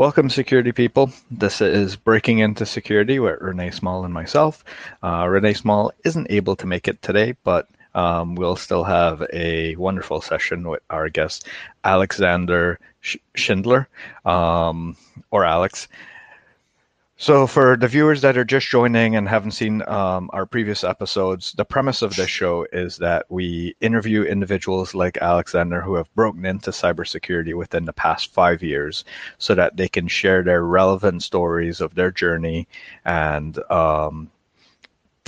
Welcome, security people. This is Breaking Into Security with Renee Small and myself. Uh, Renee Small isn't able to make it today, but um, we'll still have a wonderful session with our guest, Alexander Schindler, um, or Alex. So, for the viewers that are just joining and haven't seen um, our previous episodes, the premise of this show is that we interview individuals like Alexander who have broken into cybersecurity within the past five years so that they can share their relevant stories of their journey and um,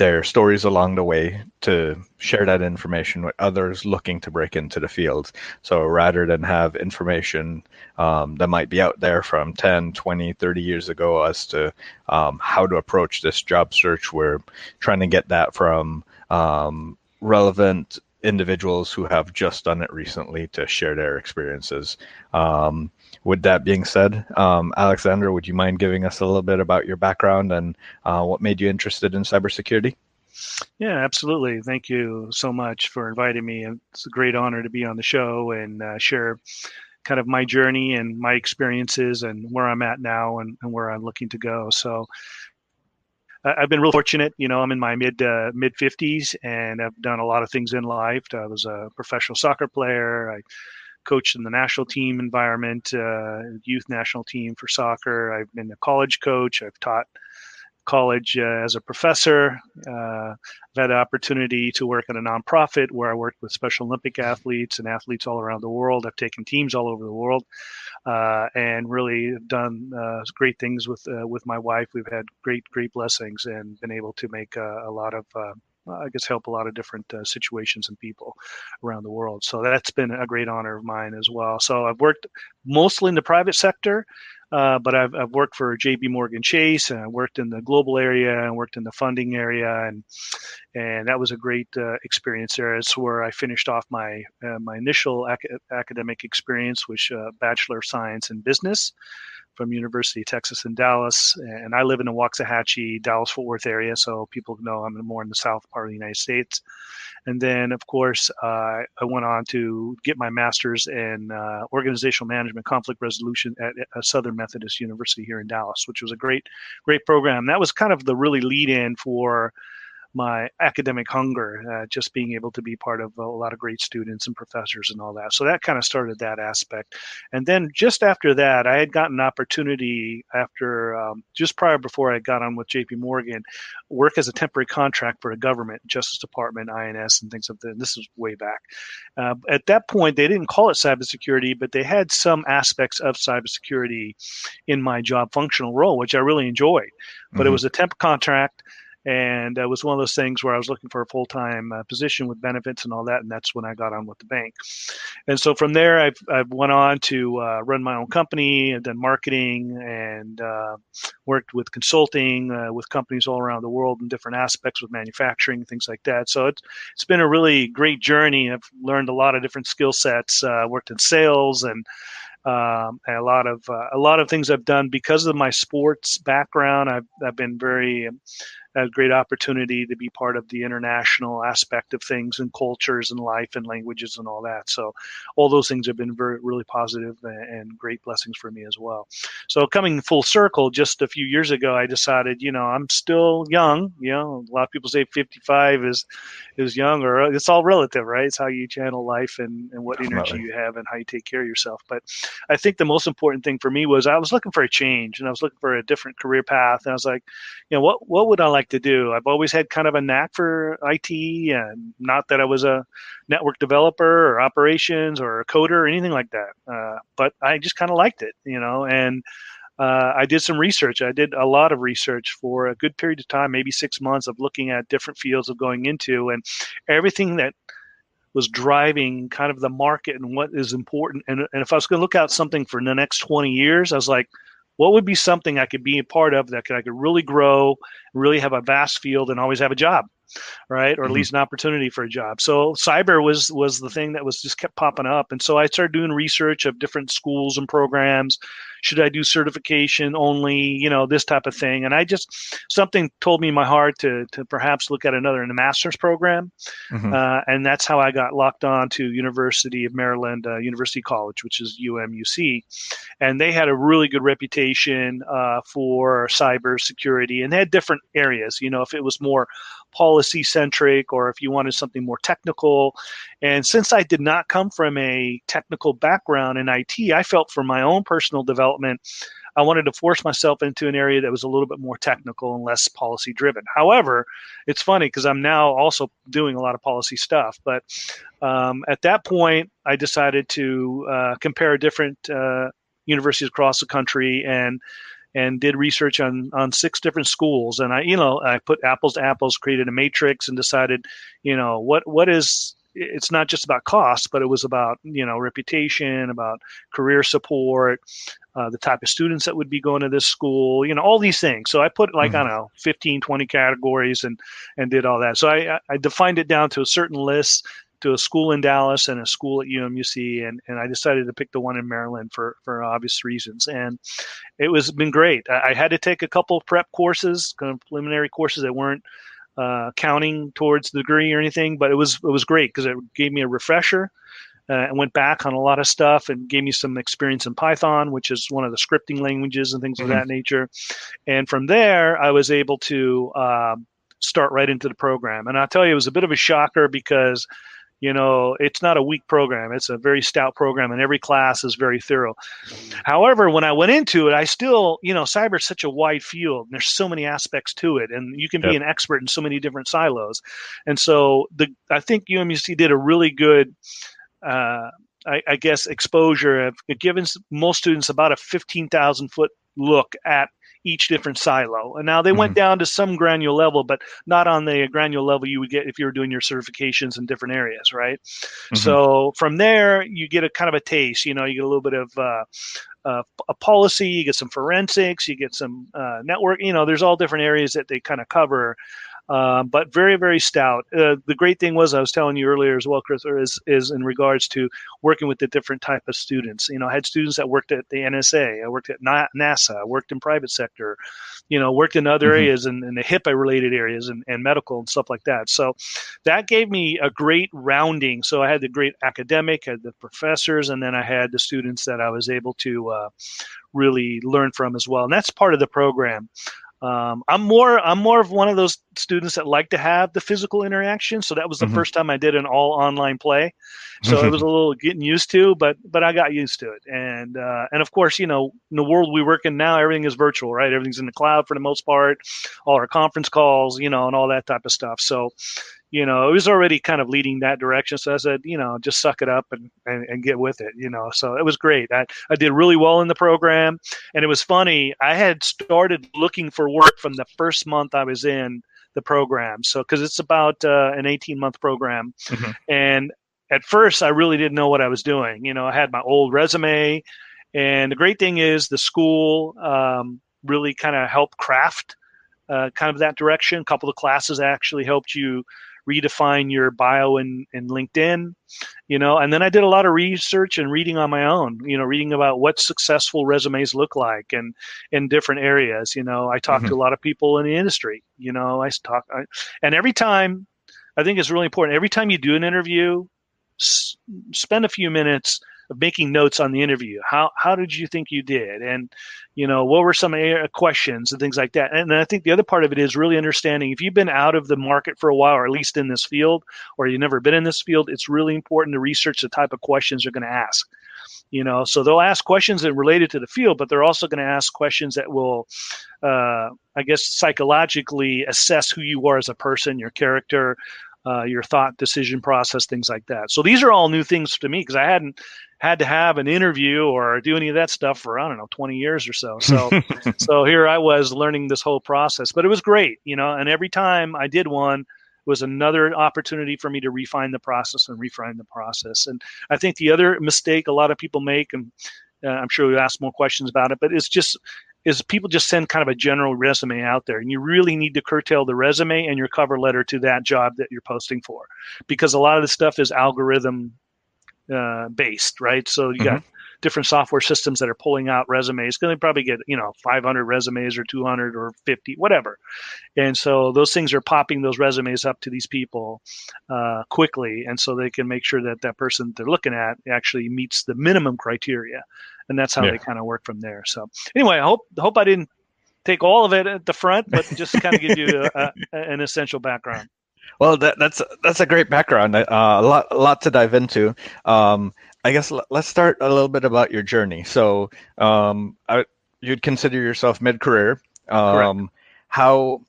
their stories along the way to share that information with others looking to break into the field. So rather than have information um, that might be out there from 10, 20, 30 years ago as to um, how to approach this job search, we're trying to get that from um, relevant individuals who have just done it recently to share their experiences. Um, with that being said, um, Alexander, would you mind giving us a little bit about your background and uh, what made you interested in cybersecurity? Yeah, absolutely. Thank you so much for inviting me. It's a great honor to be on the show and uh, share kind of my journey and my experiences and where I'm at now and, and where I'm looking to go. So, I've been real fortunate. You know, I'm in my mid uh, mid 50s and I've done a lot of things in life. I was a professional soccer player. I coached in the national team environment, uh, youth national team for soccer. I've been a college coach. I've taught college uh, as a professor. Uh, I've had the opportunity to work in a nonprofit where I worked with Special Olympic athletes and athletes all around the world. I've taken teams all over the world uh, and really done uh, great things with uh, with my wife. We've had great great blessings and been able to make a lot of I guess help a lot of different uh, situations and people around the world. So that's been a great honor of mine as well. So I've worked mostly in the private sector, uh, but I've, I've worked for J.P. Morgan Chase, and I worked in the global area, and worked in the funding area, and and that was a great uh, experience there. It's where I finished off my uh, my initial ac- academic experience, which uh, Bachelor of Science in Business from University of Texas in Dallas, and I live in the Waxahachie, Dallas Fort Worth area, so people know I'm more in the south part of the United States. And then, of course, uh, I went on to get my master's in uh, organizational management, conflict resolution at, at Southern Methodist University here in Dallas, which was a great, great program. That was kind of the really lead-in for my academic hunger, uh, just being able to be part of a lot of great students and professors and all that. So that kind of started that aspect. And then just after that, I had gotten an opportunity after um, just prior before I got on with JP Morgan, work as a temporary contract for a government, Justice Department, INS, and things of that. This is way back. Uh, at that point, they didn't call it cybersecurity, but they had some aspects of cybersecurity in my job functional role, which I really enjoyed. But mm-hmm. it was a temp contract and it was one of those things where I was looking for a full time uh, position with benefits and all that, and that's when I got on with the bank. And so from there, I've I've went on to uh, run my own company and done marketing and uh, worked with consulting uh, with companies all around the world in different aspects with manufacturing things like that. So it's it's been a really great journey. I've learned a lot of different skill sets. Uh, worked in sales and um, a lot of uh, a lot of things I've done because of my sports background. I've I've been very a great opportunity to be part of the international aspect of things and cultures and life and languages and all that. So all those things have been very really positive and great blessings for me as well. So coming full circle, just a few years ago, I decided, you know, I'm still young. You know, a lot of people say 55 is is young, or it's all relative, right? It's how you channel life and, and what energy you have and how you take care of yourself. But I think the most important thing for me was I was looking for a change and I was looking for a different career path. And I was like, you know, what what would I like to do. I've always had kind of a knack for IT, and not that I was a network developer or operations or a coder or anything like that. Uh, but I just kind of liked it, you know. And uh, I did some research. I did a lot of research for a good period of time, maybe six months, of looking at different fields of going into, and everything that was driving kind of the market and what is important. And, and if I was going to look out something for the next 20 years, I was like, what would be something I could be a part of that could, I could really grow, really have a vast field, and always have a job? Right? Or at mm-hmm. least an opportunity for a job. So cyber was was the thing that was just kept popping up, and so I started doing research of different schools and programs. Should I do certification only? You know, this type of thing. And I just something told me in my heart to to perhaps look at another in a master's program, mm-hmm. uh, and that's how I got locked on to University of Maryland uh, University College, which is UMUC, and they had a really good reputation uh, for cyber security, and they had different areas. You know, if it was more policy centric or if you wanted something more technical. And since I did not come from a technical background in IT, I felt for my own personal development, I wanted to force myself into an area that was a little bit more technical and less policy driven. However, it's funny because I'm now also doing a lot of policy stuff. But um, at that point, I decided to uh, compare different uh, universities across the country and and did research on on six different schools. And i you know i put apples to apples created a matrix and decided you know what what is it's not just about cost but it was about you know reputation about career support uh, the type of students that would be going to this school you know all these things. So i put like mm-hmm. i don't know 15 20 categories and and did all that. So i i defined it down to a certain list to a school in Dallas and a school at UMUC, and, and I decided to pick the one in Maryland for, for obvious reasons. And it was been great. I, I had to take a couple prep courses, kind of preliminary courses that weren't uh, counting towards the degree or anything, but it was it was great because it gave me a refresher. Uh, and went back on a lot of stuff and gave me some experience in Python, which is one of the scripting languages and things mm-hmm. of that nature. And from there, I was able to uh, start right into the program. And I'll tell you, it was a bit of a shocker because you know it's not a weak program. It's a very stout program and every class is very thorough. However when i went into it i still you know cyber is such a wide field and there's so many aspects to it and you can yep. be an expert in so many different silos. And so the i think umc did a really good uh, I, I, guess exposure of giving most students about a 15,000 foot look at each different silo. And now they mm-hmm. went down to some granular level, but not on the granular level you would get if you were doing your certifications in different areas, right? Mm-hmm. So from there, you get a kind of a taste. You know, you get a little bit of uh, uh, a policy, you get some forensics, you get some uh, network. You know, there's all different areas that they kind of cover. Um, but very very stout. Uh, the great thing was I was telling you earlier as well, Chris, is is in regards to working with the different type of students. You know, I had students that worked at the NSA, I worked at NASA, I worked in private sector, you know, worked in other mm-hmm. areas and in, in the HIPAA related areas and, and medical and stuff like that. So that gave me a great rounding. So I had the great academic, I had the professors, and then I had the students that I was able to uh, really learn from as well. And that's part of the program. Um, I'm more I'm more of one of those students that like to have the physical interaction. So that was the mm-hmm. first time I did an all online play. So it was a little getting used to, but but I got used to it. And uh, and of course, you know, in the world we work in now, everything is virtual, right? Everything's in the cloud for the most part. All our conference calls, you know, and all that type of stuff. So you know, it was already kind of leading that direction. So I said, you know, just suck it up and, and, and, get with it, you know. So it was great. I, I did really well in the program. And it was funny. I had started looking for work from the first month I was in the program. So, because it's about uh, an 18 month program. Mm-hmm. And at first, I really didn't know what I was doing. You know, I had my old resume. And the great thing is the school um, really kind of helped craft uh, kind of that direction. A couple of classes actually helped you redefine your bio in, in LinkedIn, you know, and then I did a lot of research and reading on my own, you know, reading about what successful resumes look like and in different areas, you know, I talked mm-hmm. to a lot of people in the industry, you know, I talk, I, and every time I think it's really important, every time you do an interview, s- spend a few minutes of making notes on the interview. How how did you think you did? And you know, what were some questions and things like that? And I think the other part of it is really understanding if you've been out of the market for a while, or at least in this field, or you've never been in this field, it's really important to research the type of questions they're going to ask you know so they'll ask questions that related to the field but they're also going to ask questions that will uh, i guess psychologically assess who you are as a person your character uh, your thought decision process things like that so these are all new things to me because i hadn't had to have an interview or do any of that stuff for I don't know 20 years or so. So so here I was learning this whole process, but it was great, you know. And every time I did one, was another opportunity for me to refine the process and refine the process. And I think the other mistake a lot of people make, and uh, I'm sure you ask more questions about it, but it's just is people just send kind of a general resume out there and you really need to curtail the resume and your cover letter to that job that you're posting for because a lot of the stuff is algorithm uh, based right so you mm-hmm. got different software systems that are pulling out resumes going to probably get you know 500 resumes or 200 or 50 whatever and so those things are popping those resumes up to these people uh, quickly and so they can make sure that that person they're looking at actually meets the minimum criteria and that's how yeah. they kind of work from there so anyway i hope hope i didn't take all of it at the front but just kind of give you a, a, an essential background well, that, that's that's a great background. Uh, a lot, a lot to dive into. Um, I guess let's start a little bit about your journey. So, um, I, you'd consider yourself mid-career. Um, how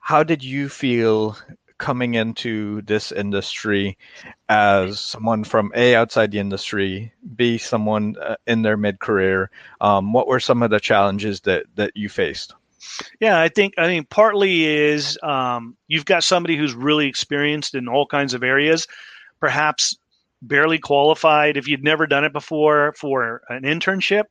how did you feel coming into this industry as someone from a outside the industry, b someone uh, in their mid-career? Um, what were some of the challenges that that you faced? Yeah, I think I think partly is um, you've got somebody who's really experienced in all kinds of areas, perhaps barely qualified if you'd never done it before for an internship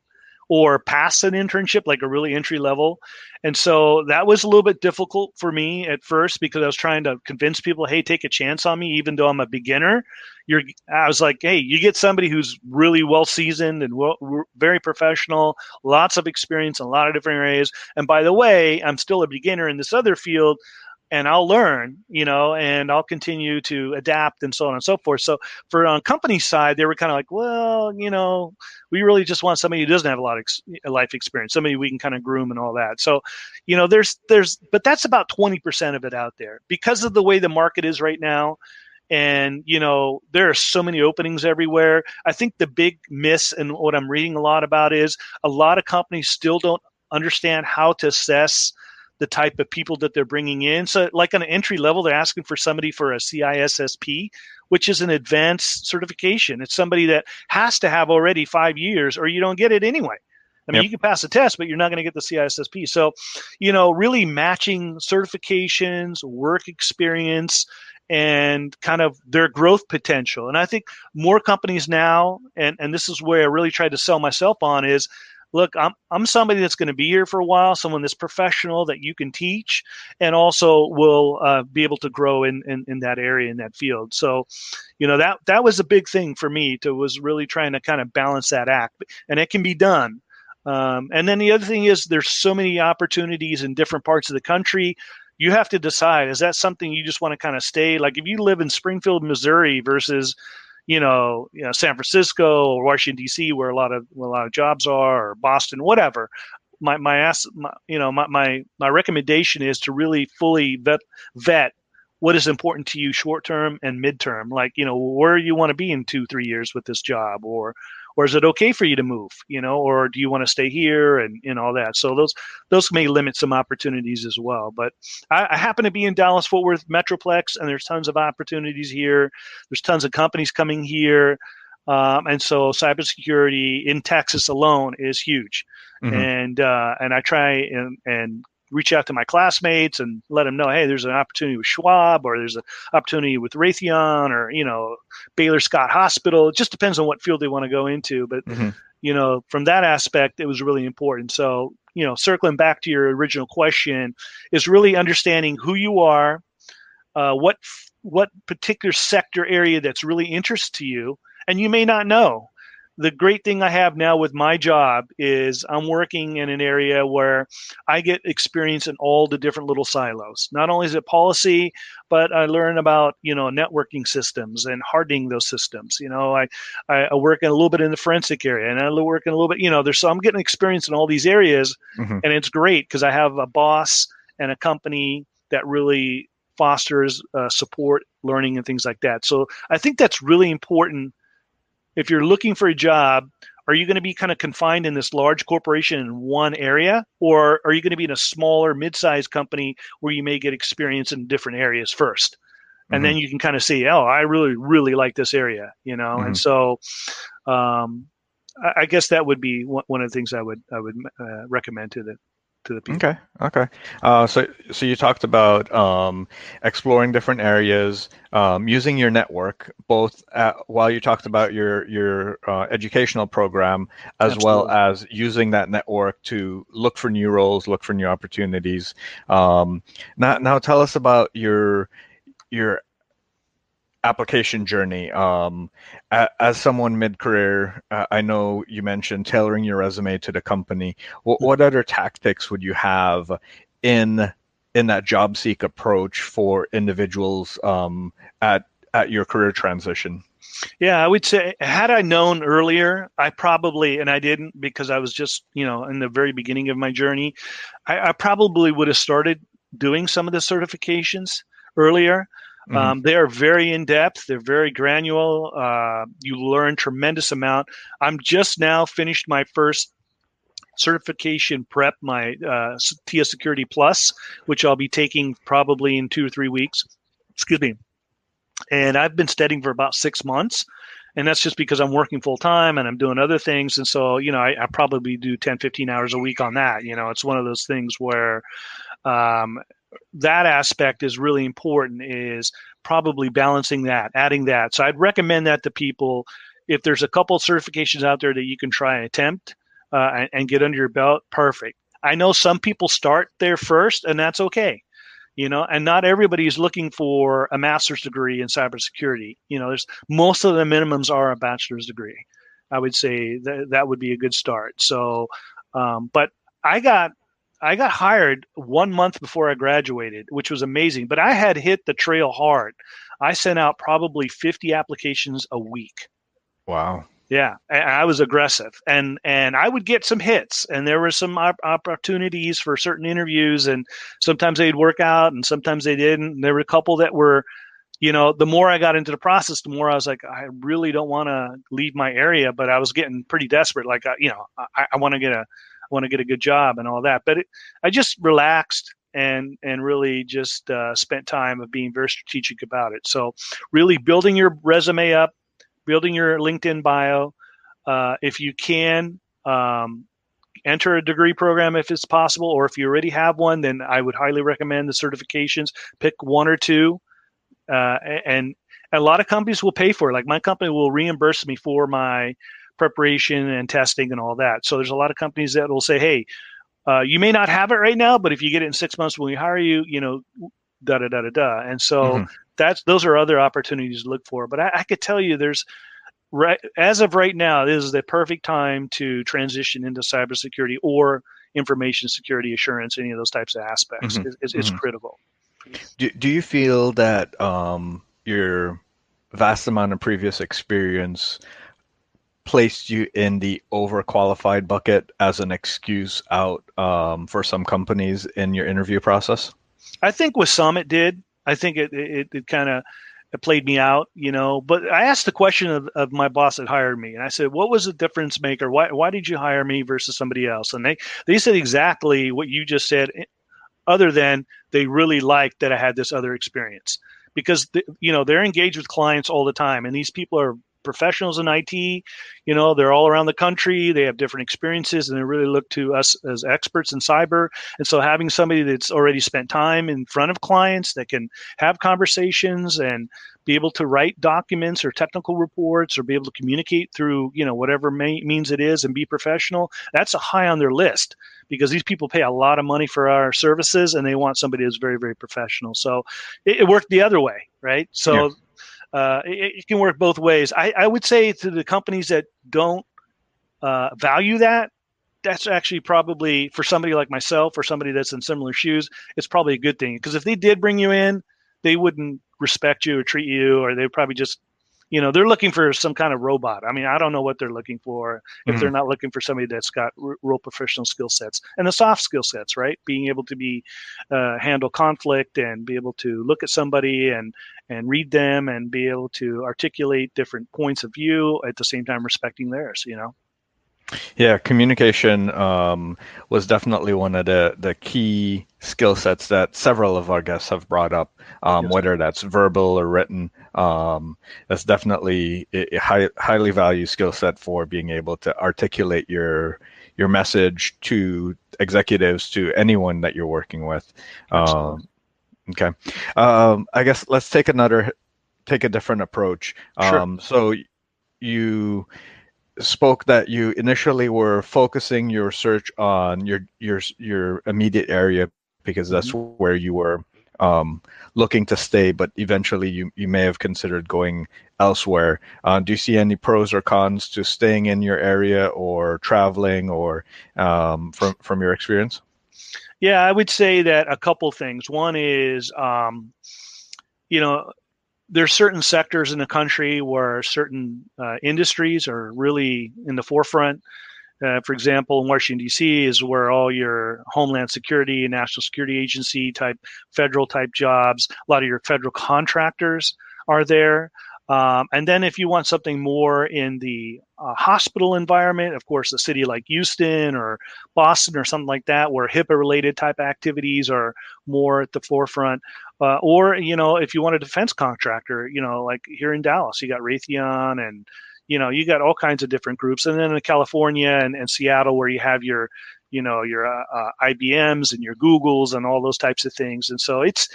or pass an internship, like a really entry level. And so that was a little bit difficult for me at first because I was trying to convince people, hey, take a chance on me, even though I'm a beginner. You're, I was like, hey, you get somebody who's really well seasoned and well, very professional, lots of experience in a lot of different areas. And by the way, I'm still a beginner in this other field and I'll learn, you know, and I'll continue to adapt and so on and so forth. So for on company side, they were kind of like, well, you know, we really just want somebody who doesn't have a lot of ex- uh, life experience, somebody we can kind of groom and all that. So, you know, there's there's but that's about 20% of it out there because of the way the market is right now. And you know there are so many openings everywhere. I think the big miss and what I'm reading a lot about is a lot of companies still don't understand how to assess the type of people that they're bringing in. So, like on an entry level, they're asking for somebody for a CISSP, which is an advanced certification. It's somebody that has to have already five years, or you don't get it anyway. I mean, yep. you can pass the test, but you're not going to get the CISSP. So, you know, really matching certifications, work experience, and kind of their growth potential. And I think more companies now, and, and this is where I really tried to sell myself on, is look, I'm I'm somebody that's going to be here for a while, someone that's professional that you can teach, and also will uh, be able to grow in, in in that area in that field. So, you know that that was a big thing for me to was really trying to kind of balance that act, and it can be done. Um, and then the other thing is there's so many opportunities in different parts of the country you have to decide is that something you just want to kind of stay like if you live in springfield missouri versus you know, you know, San Francisco or Washington D.C., where a lot of a lot of jobs are, or Boston, whatever. My my ass, my, you know, my, my my recommendation is to really fully vet vet what is important to you short term and midterm. Like, you know, where you want to be in two, three years with this job, or or is it okay for you to move you know or do you want to stay here and, and all that so those those may limit some opportunities as well but I, I happen to be in dallas fort worth metroplex and there's tons of opportunities here there's tons of companies coming here um, and so cybersecurity in Texas alone is huge. Mm-hmm. And uh, and I try and, and reach out to my classmates and let them know, hey, there's an opportunity with Schwab or there's an opportunity with Raytheon or, you know, Baylor Scott Hospital. It just depends on what field they want to go into. But, mm-hmm. you know, from that aspect, it was really important. So, you know, circling back to your original question is really understanding who you are, uh, what what particular sector area that's really interest to you, and you may not know the great thing I have now with my job is I'm working in an area where I get experience in all the different little silos. Not only is it policy, but I learn about you know networking systems and hardening those systems. You know, I I work in a little bit in the forensic area, and I work in a little bit. You know, there's so I'm getting experience in all these areas, mm-hmm. and it's great because I have a boss and a company that really fosters uh, support learning and things like that. So I think that's really important if you're looking for a job, are you going to be kind of confined in this large corporation in one area, or are you going to be in a smaller, mid-sized company where you may get experience in different areas first? And mm-hmm. then you can kind of see, oh, I really, really like this area, you know. Mm-hmm. And so, um, I, I, guess that would be one, one, of the things I would I would uh, recommend to the to the people. Okay. Okay. Uh, so, so you talked about um, exploring different areas, um, using your network, both at, while you talked about your your uh, educational program, as Absolutely. well as using that network to look for new roles, look for new opportunities. Um, now, now, tell us about your your application journey. Um, as someone mid-career, uh, I know you mentioned tailoring your resume to the company. What, what other tactics would you have in in that job seek approach for individuals um, at at your career transition? Yeah, I would say had I known earlier, I probably and I didn't because I was just you know in the very beginning of my journey. I, I probably would have started doing some of the certifications earlier Mm-hmm. Um, they are very in depth. They're very granular. Uh, you learn tremendous amount. I'm just now finished my first certification prep, my uh, TIA Security Plus, which I'll be taking probably in two or three weeks. Excuse me. And I've been studying for about six months. And that's just because I'm working full time and I'm doing other things. And so, you know, I, I, probably do 10, 15 hours a week on that. You know, it's one of those things where um, that aspect is really important is probably balancing that adding that. So i'd recommend that to people. If there's a couple certifications out there that you can try and attempt uh, and, and, get under your belt perfect. I know some people start there first and that's okay you know and not everybody is looking for a master's degree in cybersecurity. You know there's most of the minimums are a bachelor's degree. I would say that that would be a good start. So um, but i got I got hired one month before I graduated, which was amazing. But I had hit the trail hard. I sent out probably 50 applications a week. Wow. Yeah, I was aggressive, and and I would get some hits, and there were some opportunities for certain interviews, and sometimes they'd work out, and sometimes they didn't. And there were a couple that were, you know, the more I got into the process, the more I was like, I really don't want to leave my area, but I was getting pretty desperate. Like, uh, you know, I, I want to get a want to get a good job and all that. But it, I just relaxed and and really just uh, spent time of being very strategic about it. So really building your resume up, building your LinkedIn bio. Uh, if you can, um, enter a degree program if it's possible, or if you already have one, then I would highly recommend the certifications. Pick one or two, uh, and a lot of companies will pay for it. Like my company will reimburse me for my preparation and testing and all that. So there's a lot of companies that will say, hey, uh, you may not have it right now, but if you get it in six months when we hire you, you know, da da da da da. And so mm-hmm. that's those are other opportunities to look for. But I, I could tell you, there's right as of right now, this is the perfect time to transition into cybersecurity or information security assurance. Any of those types of aspects mm-hmm. is, is, mm-hmm. critical. Do, do you feel that um, your vast amount of previous experience placed you in the overqualified bucket as an excuse out um, for some companies in your interview process? I think with some it did. I think it it, it kind of it played me out, you know. But I asked the question of, of my boss that hired me, and I said, "What was the difference maker? Why why did you hire me versus somebody else?" And they they said exactly what you just said, eh, other than they really liked that I had this other experience because the, you know they're engaged with clients all the time, and these people are professionals in IT. You know, they're all around the country. They have different experiences, and they really look to us as experts in cyber. And so, having somebody that's already spent time in front of clients that can have conversations and be able to write documents or technical reports or be able to communicate through you know whatever may, means it is and be professional that's a high on their list because these people pay a lot of money for our services and they want somebody who's very very professional so it, it worked the other way right so yeah uh, it, it, can work both ways. I, I, would say to the companies that don't uh, value that, that's actually probably for somebody like myself or somebody that's in similar shoes, it's probably a good thing. Because if they did bring you in, they wouldn't respect you or treat you, or they'd probably just you know they're looking for some kind of robot. I mean i don't know what they're looking for if mm-hmm. they're not looking for somebody that's got r- real professional skill sets and the soft skill sets right? Being able to be uh, handle conflict and be able to look at somebody and and read them and be able to articulate different points of view at the same time respecting theirs you know yeah, communication um, was definitely one of the, the key skill sets that several of our guests have brought up, um, yes. whether that's verbal or written. Um, that's definitely a high, highly valued skill set for being able to articulate your your message to executives, to anyone that you're working with. Um, okay, um, I guess let's take another, take a different approach. Sure. Um, so you spoke that you initially were focusing your search on your your your immediate area because that's Mhm. where you were um, looking to stay, but eventually you, you may have considered going elsewhere. Uh, do you see any pros or cons to staying in your area or traveling or um, from from your experience? Yeah, I would say that a couple things. One is, um, you know, there's certain sectors in the country where certain uh, industries are really in the forefront. Uh, for example, in Washington D.C. is where all your Homeland Security, and National Security Agency type, federal type jobs, a lot of your federal contractors are there. Um, and then if you want something more in the uh, hospital environment, of course, a city like Houston or Boston or something like that, where HIPAA related type activities are more at the forefront. Uh, or, you know, if you want a defense contractor, you know, like here in Dallas, you got Raytheon and, you know, you got all kinds of different groups. And then in California and, and Seattle, where you have your, you know, your uh, uh, IBMs and your Googles and all those types of things. And so it's,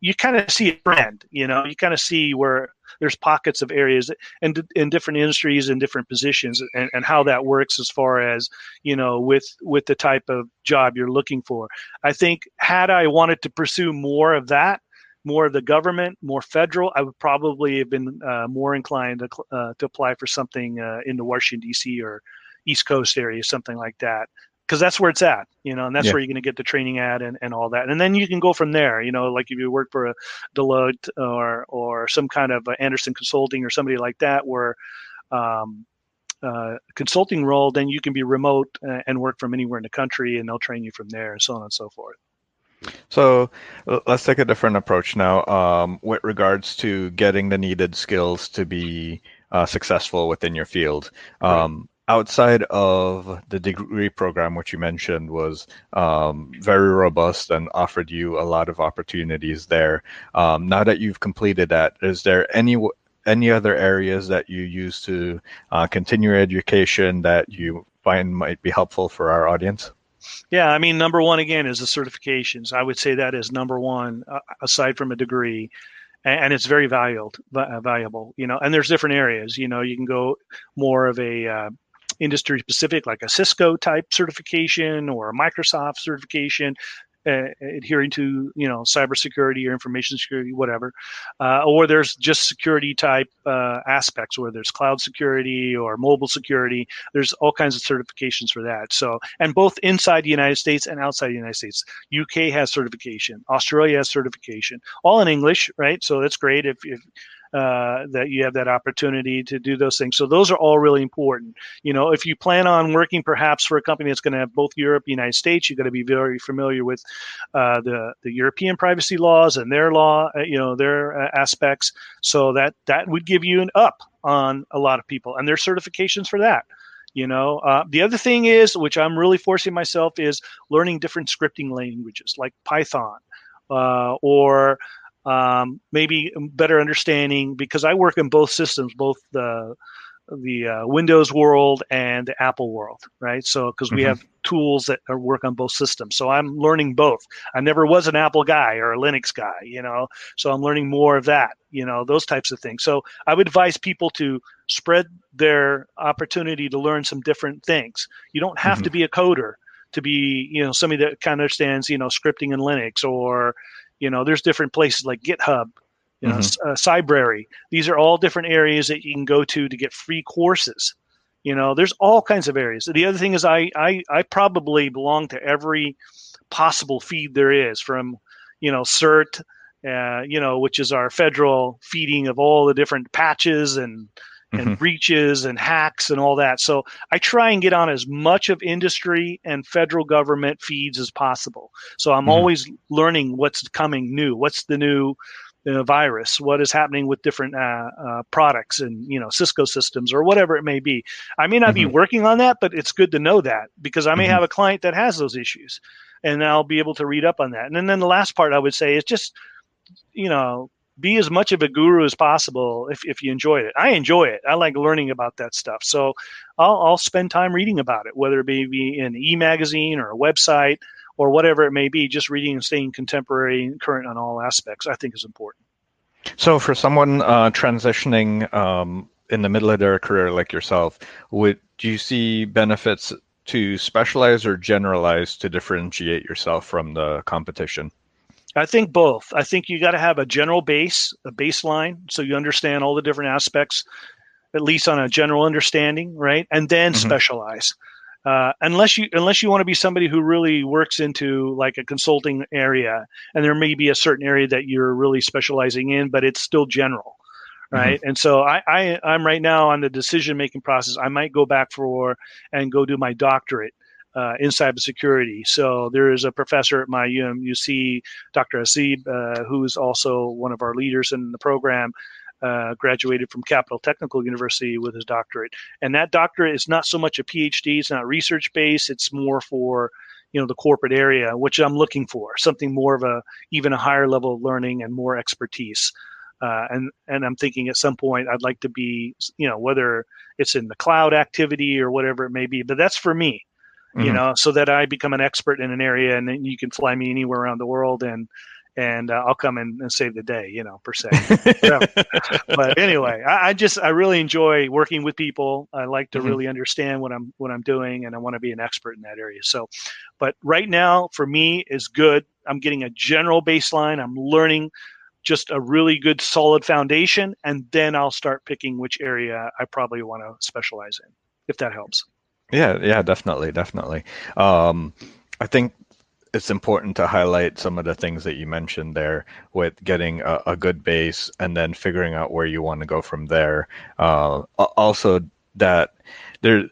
you kind of see a trend, you know, you kind of see where there's pockets of areas and in different industries and different positions and, and how that works as far as you know with with the type of job you're looking for i think had i wanted to pursue more of that more of the government more federal i would probably have been uh, more inclined to, uh, to apply for something uh, in the washington d.c or east coast area something like that because that's where it's at, you know, and that's Yeah. where you're going to get the training at and, and all that. And then you can go from there, you know, like if you work for a Deloitte or, or some kind of Andersen Consulting or somebody like that, where um, uh, consulting role, then you can be remote uh, and work from anywhere in the country and they'll train you from there and so on and so forth. So let's take a different approach now um, with regards to getting the needed skills to be uh, successful within your field. Um, Outside of the degree program, which you mentioned was um, very robust and offered you a lot of opportunities there. Um, now that you've completed that, is there any any other areas that you use to uh, continue education that you find might be helpful for our audience? Yeah, I mean, number one again is the certifications. I would say that is number one, uh, aside from a degree, and, and it's very valuable. va- Valuable, you know. And there's different areas. You know, you can go more of a uh, industry specific, like a Cisco type certification or a Microsoft certification. Uh, adhering to you know cybersecurity or information security, whatever, uh, or there's just security type uh, aspects where there's cloud security or mobile security. There's all kinds of certifications for that. So, and both inside the United States and outside the United States. UK has certification. Australia has certification. All in English, right? So that's great if, if uh, that you have that opportunity to do those things. So those are all really important. You know, if you plan on working perhaps for a company that's going to have both Europe, and United States, you've got to be very familiar with uh, the the European privacy laws and their law, uh, you know, their uh, aspects. So that that would give you an up on a lot of people, and there's certifications for that. You know, uh, the other thing is, which I'm really forcing myself, is learning different scripting languages like Python uh, or um, maybe better understanding because I work in both systems, both the the uh, Windows world and the Apple world, right? So because we Mhm. have tools that are, work on both systems, so I'm learning both. I never was an Apple guy or a Linux guy, you know, so I'm learning more of that, you know, those types of things. So I would advise people to spread their opportunity to learn some different things. You don't have Mhm. to be a coder to be, you know, somebody that kind of understands, you know, scripting in Linux or you know there's different places like github you know Mhm. uh, cybrary. These are all different areas that you can go to to get free courses. You know there's all kinds of areas. The other thing is i i, I probably belong to every possible feed there is from you know cert uh, you know which is our federal feeding of all the different patches and and Mhm. breaches and hacks and all that. So I try and get on as much of industry and federal government feeds as possible. So I'm Mhm. always learning what's coming new, what's the new uh, virus, what is happening with different uh, uh, products and you know Cisco systems or whatever it may be. I may not be Mhm. working on that, but it's good to know that because I may Mhm. have a client that has those issues, and I'll be able to read up on that. And then, then the last part I would say is just you know be as much of a guru as possible if, if you enjoy it. I enjoy it. I like learning about that stuff. So I'll, I'll spend time reading about it, whether it be in e magazine or a website or whatever it may be. Just reading and staying contemporary and current on all aspects, I think is important. So for someone uh, transitioning um, in the middle of their career like yourself, would do you see benefits to specialize or generalize to differentiate yourself from the competition? I think both. I think you got to have a general base, a baseline, so you understand all the different aspects, at least on a general understanding, right? And then mm-hmm. specialize. Uh, unless you unless you want to be somebody who really works into like a consulting area, and there may be a certain area that you're really specializing in, but it's still general, right? Mm-hmm. And so I, I I'm right now on the decision making process. I might go back for and go do my doctorate uh, in cybersecurity. So there is a professor at my UMUC, Dr. Hasib, uh, who is also one of our leaders in the program. Uh, graduated from Capital Technical University with his doctorate, and that doctorate is not so much a PhD. It's not research based. It's more for you know the corporate area, which I'm looking for something more of a even a higher level of learning and more expertise. Uh, and and I'm thinking at some point I'd like to be, you know, whether it's in the cloud activity or whatever it may be. But that's for me mm-hmm. you know, so that I become an expert in an area, and then you can fly me anywhere around the world, and and uh, I'll come in and save the day, you know, per se. but anyway, I, I, just I really enjoy working with people. I like to mm-hmm. really understand what I'm what I'm doing, and I want to be an expert in that area. So, but right now for me is good. I'm getting a general baseline. I'm learning just a really good solid foundation, and then I'll start picking which area I probably want to specialize in, if that helps. Yeah, yeah, definitely, definitely. Um, I think it's important to highlight some of the things that you mentioned there with getting a, a good base and then figuring out where you want to go from there. Uh, also, that there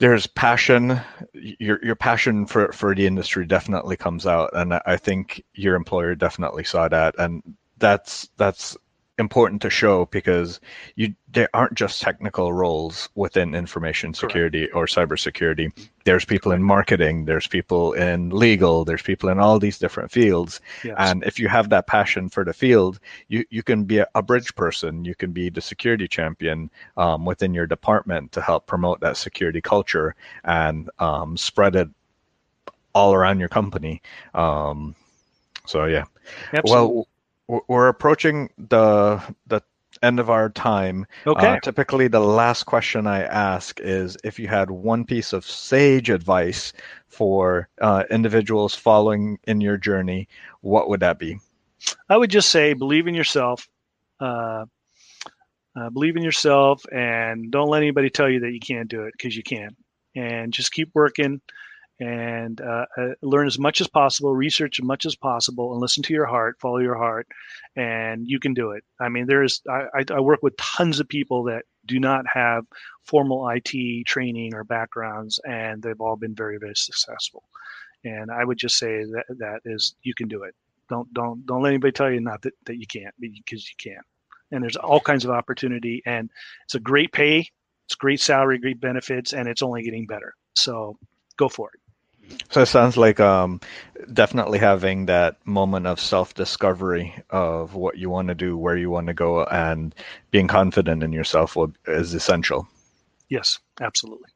there's passion. Your your passion for for the industry definitely comes out, and I think your employer definitely saw that, and that's that's important to show because you there aren't just technical roles within information security Correct. or cybersecurity. There's people in marketing, there's people in legal, there's people in all these different fields. Yes. And if you have that passion for the field, you, you can be a, a bridge person, you can be the security champion um, within your department to help promote that security culture and um, spread it all around your company. Um, so yeah. Absolutely. Well, we're approaching the the end of our time. Okay. Uh, typically, the last question I ask is if you had one piece of sage advice for uh, individuals following in your journey, what would that be? I would just say believe in yourself. Uh, uh believe in yourself and don't let anybody tell you that you can't do it because you can. And just keep working and uh, uh, learn as much as possible, research as much as possible, and listen to your heart, follow your heart, and you can do it. I mean, there's I, I work with tons of people that do not have formal IT training or backgrounds, and they've all been very very successful. And I would just say that that is you can do it. Don't don't don't let anybody tell you not that, that you can't because you can. And there's all kinds of opportunity, and it's a great pay, it's great salary, great benefits, and it's only getting better. So go for it. So it sounds like um, definitely having that moment of self discovery of what you want to do, where you want to go, and being confident in yourself is essential. Yes, absolutely.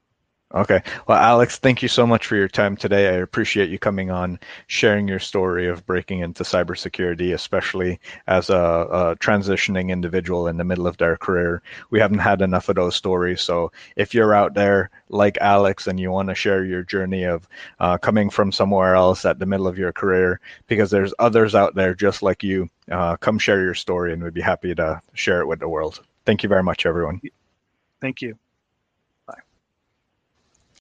Okay. Well, Alex, thank you so much for your time today. I appreciate you coming on, sharing your story of breaking into cybersecurity, especially as a, a, transitioning individual in the middle of their career. We haven't had enough of those stories. So if you're out there like Alex and you want to share your journey of uh, coming from somewhere else at the middle of your career, because there's others out there just like you, uh, come share your story and we'd be happy to share it with the world. Thank you very much, everyone. Thank you.